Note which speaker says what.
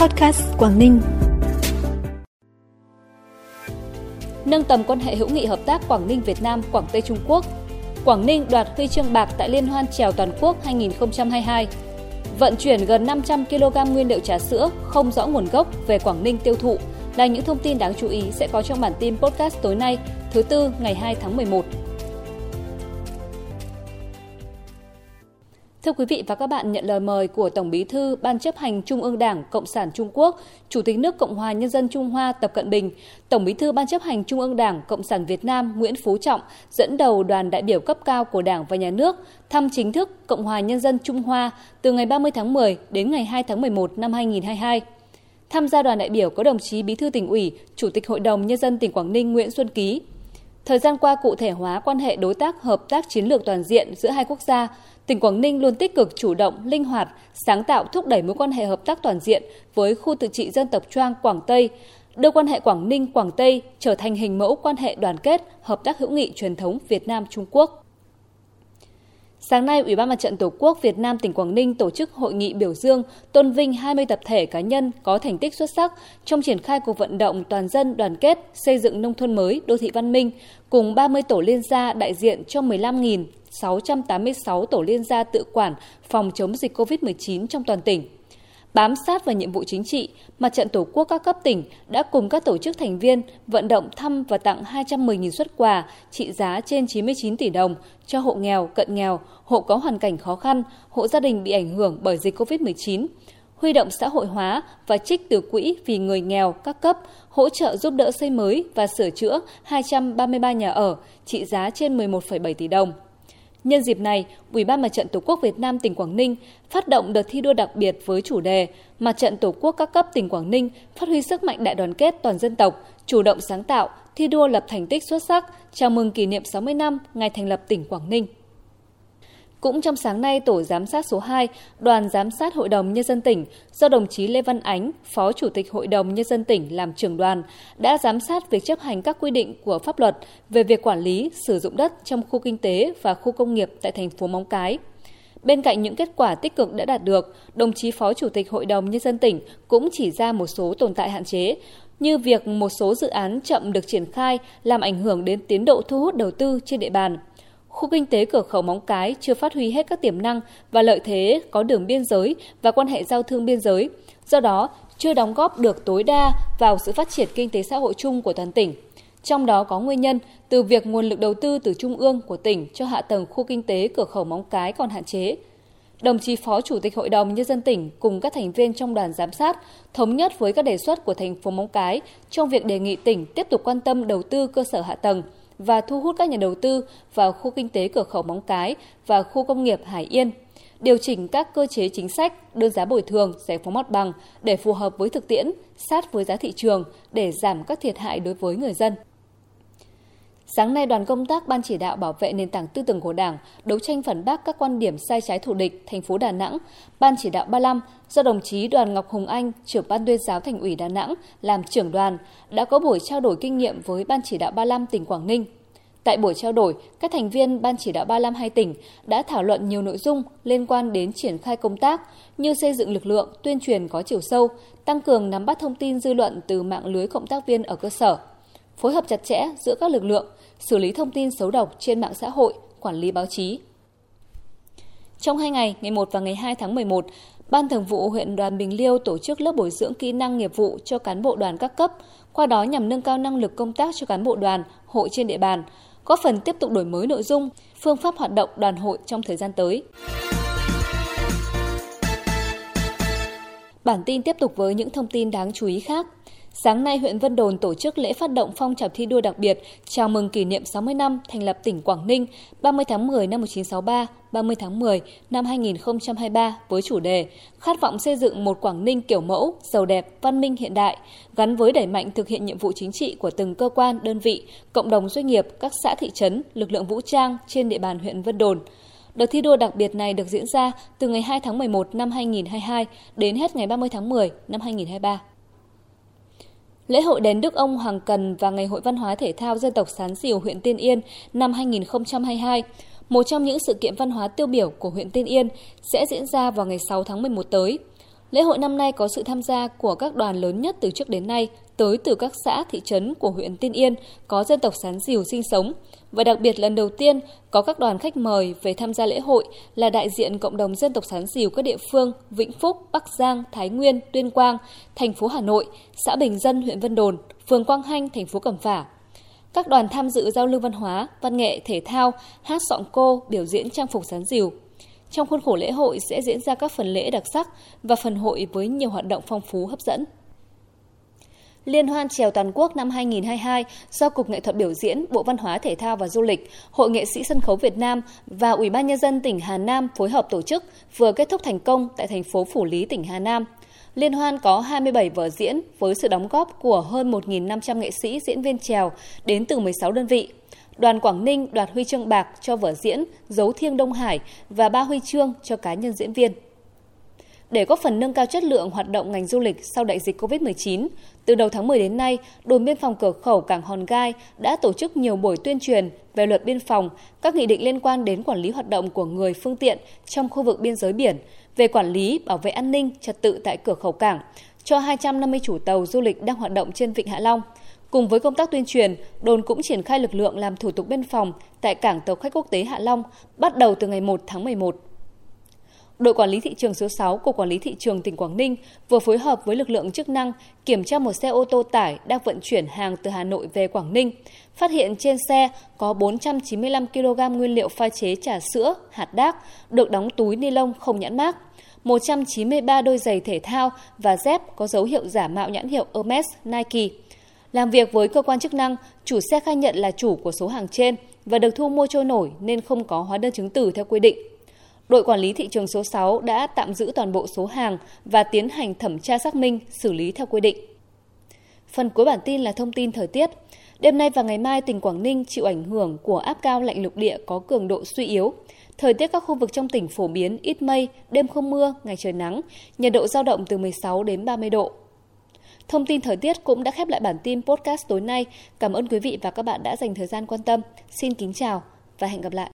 Speaker 1: Podcast Quảng Ninh.
Speaker 2: Nâng tầm quan hệ hữu nghị hợp tác Quảng Ninh Việt Nam Quảng Tây Trung Quốc. Quảng Ninh đoạt huy chương bạc tại Liên hoan trèo toàn quốc 2022. Vận chuyển gần 500 kg nguyên liệu trà sữa không rõ nguồn gốc về Quảng Ninh tiêu thụ là những thông tin đáng chú ý sẽ có trong bản tin podcast tối nay, thứ tư ngày 2 tháng 11. Thưa quý vị và các bạn, nhận lời mời của Tổng Bí thư Ban chấp hành Trung ương Đảng Cộng sản Trung Quốc, Chủ tịch nước Cộng hòa Nhân dân Trung Hoa Tập Cận Bình, Tổng Bí thư Ban chấp hành Trung ương Đảng Cộng sản Việt Nam Nguyễn Phú Trọng dẫn đầu đoàn đại biểu cấp cao của Đảng và Nhà nước thăm chính thức Cộng hòa Nhân dân Trung Hoa từ ngày 30 tháng 10 đến ngày 2 tháng 11 năm 2022. Tham gia đoàn đại biểu có đồng chí Bí thư tỉnh ủy, Chủ tịch Hội đồng Nhân dân tỉnh Quảng Ninh Nguyễn Xuân Ký. Thời gian qua cụ thể hóa quan hệ đối tác hợp tác chiến lược toàn diện giữa hai quốc gia, tỉnh Quảng Ninh luôn tích cực chủ động, linh hoạt, sáng tạo thúc đẩy mối quan hệ hợp tác toàn diện với khu tự trị dân tộc Choang Quảng Tây, đưa quan hệ Quảng Ninh Quảng Tây trở thành hình mẫu quan hệ đoàn kết, hợp tác hữu nghị truyền thống Việt Nam Trung Quốc. Sáng nay, Ủy ban Mặt trận Tổ quốc Việt Nam tỉnh Quảng Ninh tổ chức hội nghị biểu dương tôn vinh 20 tập thể cá nhân có thành tích xuất sắc trong triển khai cuộc vận động toàn dân đoàn kết xây dựng nông thôn mới, đô thị văn minh cùng 30 tổ liên gia đại diện cho 15.686 tổ liên gia tự quản phòng chống dịch COVID-19 trong toàn tỉnh. Bám sát vào nhiệm vụ chính trị, Mặt trận Tổ quốc các cấp tỉnh đã cùng các tổ chức thành viên vận động thăm và tặng 210.000 xuất quà trị giá trên 99 tỷ đồng cho hộ nghèo, cận nghèo, hộ có hoàn cảnh khó khăn, hộ gia đình bị ảnh hưởng bởi dịch COVID-19, huy động xã hội hóa và trích từ quỹ vì người nghèo các cấp hỗ trợ giúp đỡ xây mới và sửa chữa 233 nhà ở trị giá trên 11,7 tỷ đồng. Nhân dịp này, Ủy ban Mặt trận Tổ quốc Việt Nam tỉnh Quảng Ninh phát động đợt thi đua đặc biệt với chủ đề Mặt trận Tổ quốc các cấp tỉnh Quảng Ninh phát huy sức mạnh đại đoàn kết toàn dân tộc, chủ động sáng tạo, thi đua lập thành tích xuất sắc, chào mừng kỷ niệm 60 năm ngày thành lập tỉnh Quảng Ninh. Cũng trong sáng nay, Tổ Giám sát số 2, Đoàn Giám sát Hội đồng Nhân dân tỉnh do đồng chí Lê Văn Ánh, Phó Chủ tịch Hội đồng Nhân dân tỉnh làm trưởng đoàn, đã giám sát việc chấp hành các quy định của pháp luật về việc quản lý, sử dụng đất trong khu kinh tế và khu công nghiệp tại thành phố Móng Cái. Bên cạnh những kết quả tích cực đã đạt được, đồng chí Phó Chủ tịch Hội đồng Nhân dân tỉnh cũng chỉ ra một số tồn tại hạn chế, như việc một số dự án chậm được triển khai làm ảnh hưởng đến tiến độ thu hút đầu tư trên địa bàn – khu kinh tế cửa khẩu Móng Cái chưa phát huy hết các tiềm năng và lợi thế có đường biên giới và quan hệ giao thương biên giới, do đó chưa đóng góp được tối đa vào sự phát triển kinh tế xã hội chung của toàn tỉnh. Trong đó có nguyên nhân từ việc nguồn lực đầu tư từ trung ương của tỉnh cho hạ tầng khu kinh tế cửa khẩu Móng Cái còn hạn chế. Đồng chí Phó Chủ tịch Hội đồng Nhân dân tỉnh cùng các thành viên trong đoàn giám sát thống nhất với các đề xuất của thành phố Móng Cái trong việc đề nghị tỉnh tiếp tục quan tâm đầu tư cơ sở hạ tầng – và thu hút các nhà đầu tư vào khu kinh tế cửa khẩu Móng Cái và khu công nghiệp Hải Yên, điều chỉnh các cơ chế chính sách, đơn giá bồi thường, giải phóng mặt bằng để phù hợp với thực tiễn, sát với giá thị trường để giảm các thiệt hại đối với người dân. Sáng nay, đoàn công tác Ban chỉ đạo bảo vệ nền tảng tư tưởng của Đảng, đấu tranh phản bác các quan điểm sai trái thù địch, thành phố Đà Nẵng, Ban chỉ đạo 35 do đồng chí Đoàn Ngọc Hùng Anh, trưởng ban tuyên giáo Thành ủy Đà Nẵng làm trưởng đoàn, đã có buổi trao đổi kinh nghiệm với Ban chỉ đạo 35 tỉnh Quảng Ninh. Tại buổi trao đổi, các thành viên Ban chỉ đạo 35 hai tỉnh đã thảo luận nhiều nội dung liên quan đến triển khai công tác như xây dựng lực lượng, tuyên truyền có chiều sâu, tăng cường nắm bắt thông tin dư luận từ mạng lưới cộng tác viên ở cơ sở, phối hợp chặt chẽ giữa các lực lượng, xử lý thông tin xấu độc trên mạng xã hội, quản lý báo chí. Trong hai ngày, ngày 1 và ngày 2 tháng 11, Ban Thường vụ huyện Đoàn Bình Liêu tổ chức lớp bồi dưỡng kỹ năng nghiệp vụ cho cán bộ đoàn các cấp, qua đó nhằm nâng cao năng lực công tác cho cán bộ đoàn, hội trên địa bàn, góp phần tiếp tục đổi mới nội dung, phương pháp hoạt động đoàn hội trong thời gian tới. Bản tin tiếp tục với những thông tin đáng chú ý khác. Sáng nay, huyện Vân Đồn tổ chức lễ phát động phong trào thi đua đặc biệt chào mừng kỷ niệm 60 năm thành lập tỉnh Quảng Ninh 30 tháng 10 năm 1963, 30 tháng 10 năm 2023 với chủ đề Khát vọng xây dựng một Quảng Ninh kiểu mẫu, giàu đẹp, văn minh hiện đại, gắn với đẩy mạnh thực hiện nhiệm vụ chính trị của từng cơ quan, đơn vị, cộng đồng doanh nghiệp, các xã thị trấn, lực lượng vũ trang trên địa bàn huyện Vân Đồn. Đợt thi đua đặc biệt này được diễn ra từ ngày 2 tháng 11 năm 2022 đến hết ngày 30 tháng 10 năm 2023. Lễ hội đền Đức Ông Hoàng Cần và Ngày hội Văn hóa Thể thao Dân tộc Sán Diều huyện Tiên Yên năm 2022, một trong những sự kiện văn hóa tiêu biểu của huyện Tiên Yên sẽ diễn ra vào ngày 6 tháng 11 tới. Lễ hội năm nay có sự tham gia của các đoàn lớn nhất từ trước đến nay, tới từ các xã, thị trấn của huyện Tiên Yên có dân tộc Sán Diều sinh sống. Và đặc biệt lần đầu tiên có các đoàn khách mời về tham gia lễ hội là đại diện cộng đồng dân tộc Sán Diều các địa phương Vĩnh Phúc, Bắc Giang, Thái Nguyên, Tuyên Quang, thành phố Hà Nội, xã Bình Dân, huyện Vân Đồn, phường Quang Hanh, thành phố Cẩm Phả. Các đoàn tham dự giao lưu văn hóa, văn nghệ, thể thao, hát sọng cô, biểu diễn trang phục sán diều. Trong khuôn khổ lễ hội sẽ diễn ra các phần lễ đặc sắc và phần hội với nhiều hoạt động phong phú hấp dẫn. Liên hoan trèo toàn quốc năm 2022 do Cục Nghệ thuật biểu diễn, Bộ Văn hóa Thể thao và Du lịch, Hội nghệ sĩ sân khấu Việt Nam và Ủy ban nhân dân tỉnh Hà Nam phối hợp tổ chức vừa kết thúc thành công tại thành phố Phủ Lý, tỉnh Hà Nam. Liên hoan có 27 vở diễn với sự đóng góp của hơn 1.500 nghệ sĩ diễn viên trèo đến từ 16 đơn vị. Đoàn Quảng Ninh đoạt huy chương bạc cho vở diễn Dấu Thiêng Đông Hải và ba huy chương cho cá nhân diễn viên. Để góp phần nâng cao chất lượng hoạt động ngành du lịch sau đại dịch COVID-19, từ đầu tháng 10 đến nay, đồn biên phòng cửa khẩu Cảng Hòn Gai đã tổ chức nhiều buổi tuyên truyền về luật biên phòng, các nghị định liên quan đến quản lý hoạt động của người phương tiện trong khu vực biên giới biển, về quản lý, bảo vệ an ninh, trật tự tại cửa khẩu cảng cho 250 chủ tàu du lịch đang hoạt động trên Vịnh Hạ Long. Cùng với công tác tuyên truyền, đồn cũng triển khai lực lượng làm thủ tục biên phòng tại cảng tàu khách quốc tế Hạ Long bắt đầu từ ngày 1 tháng 11. Đội quản lý thị trường số 6 của Quản lý thị trường tỉnh Quảng Ninh vừa phối hợp với lực lượng chức năng kiểm tra một xe ô tô tải đang vận chuyển hàng từ Hà Nội về Quảng Ninh. Phát hiện trên xe có 495 kg nguyên liệu pha chế trà sữa, hạt đác, được đóng túi ni lông không nhãn mác. 193 đôi giày thể thao và dép có dấu hiệu giả mạo nhãn hiệu Hermes, Nike. Làm việc với cơ quan chức năng, chủ xe khai nhận là chủ của số hàng trên và được thu mua trôi nổi nên không có hóa đơn chứng từ theo quy định. Đội quản lý thị trường số 6 đã tạm giữ toàn bộ số hàng và tiến hành thẩm tra xác minh, xử lý theo quy định. Phần cuối bản tin là thông tin thời tiết. Đêm nay và ngày mai, tỉnh Quảng Ninh chịu ảnh hưởng của áp cao lạnh lục địa có cường độ suy yếu. Thời tiết các khu vực trong tỉnh phổ biến ít mây, đêm không mưa, ngày trời nắng, nhiệt độ giao động từ 16 đến 30 độ. Thông tin thời tiết cũng đã khép lại bản tin podcast tối nay. Cảm ơn quý vị và các bạn đã dành thời gian quan tâm. Xin kính chào và hẹn gặp lại.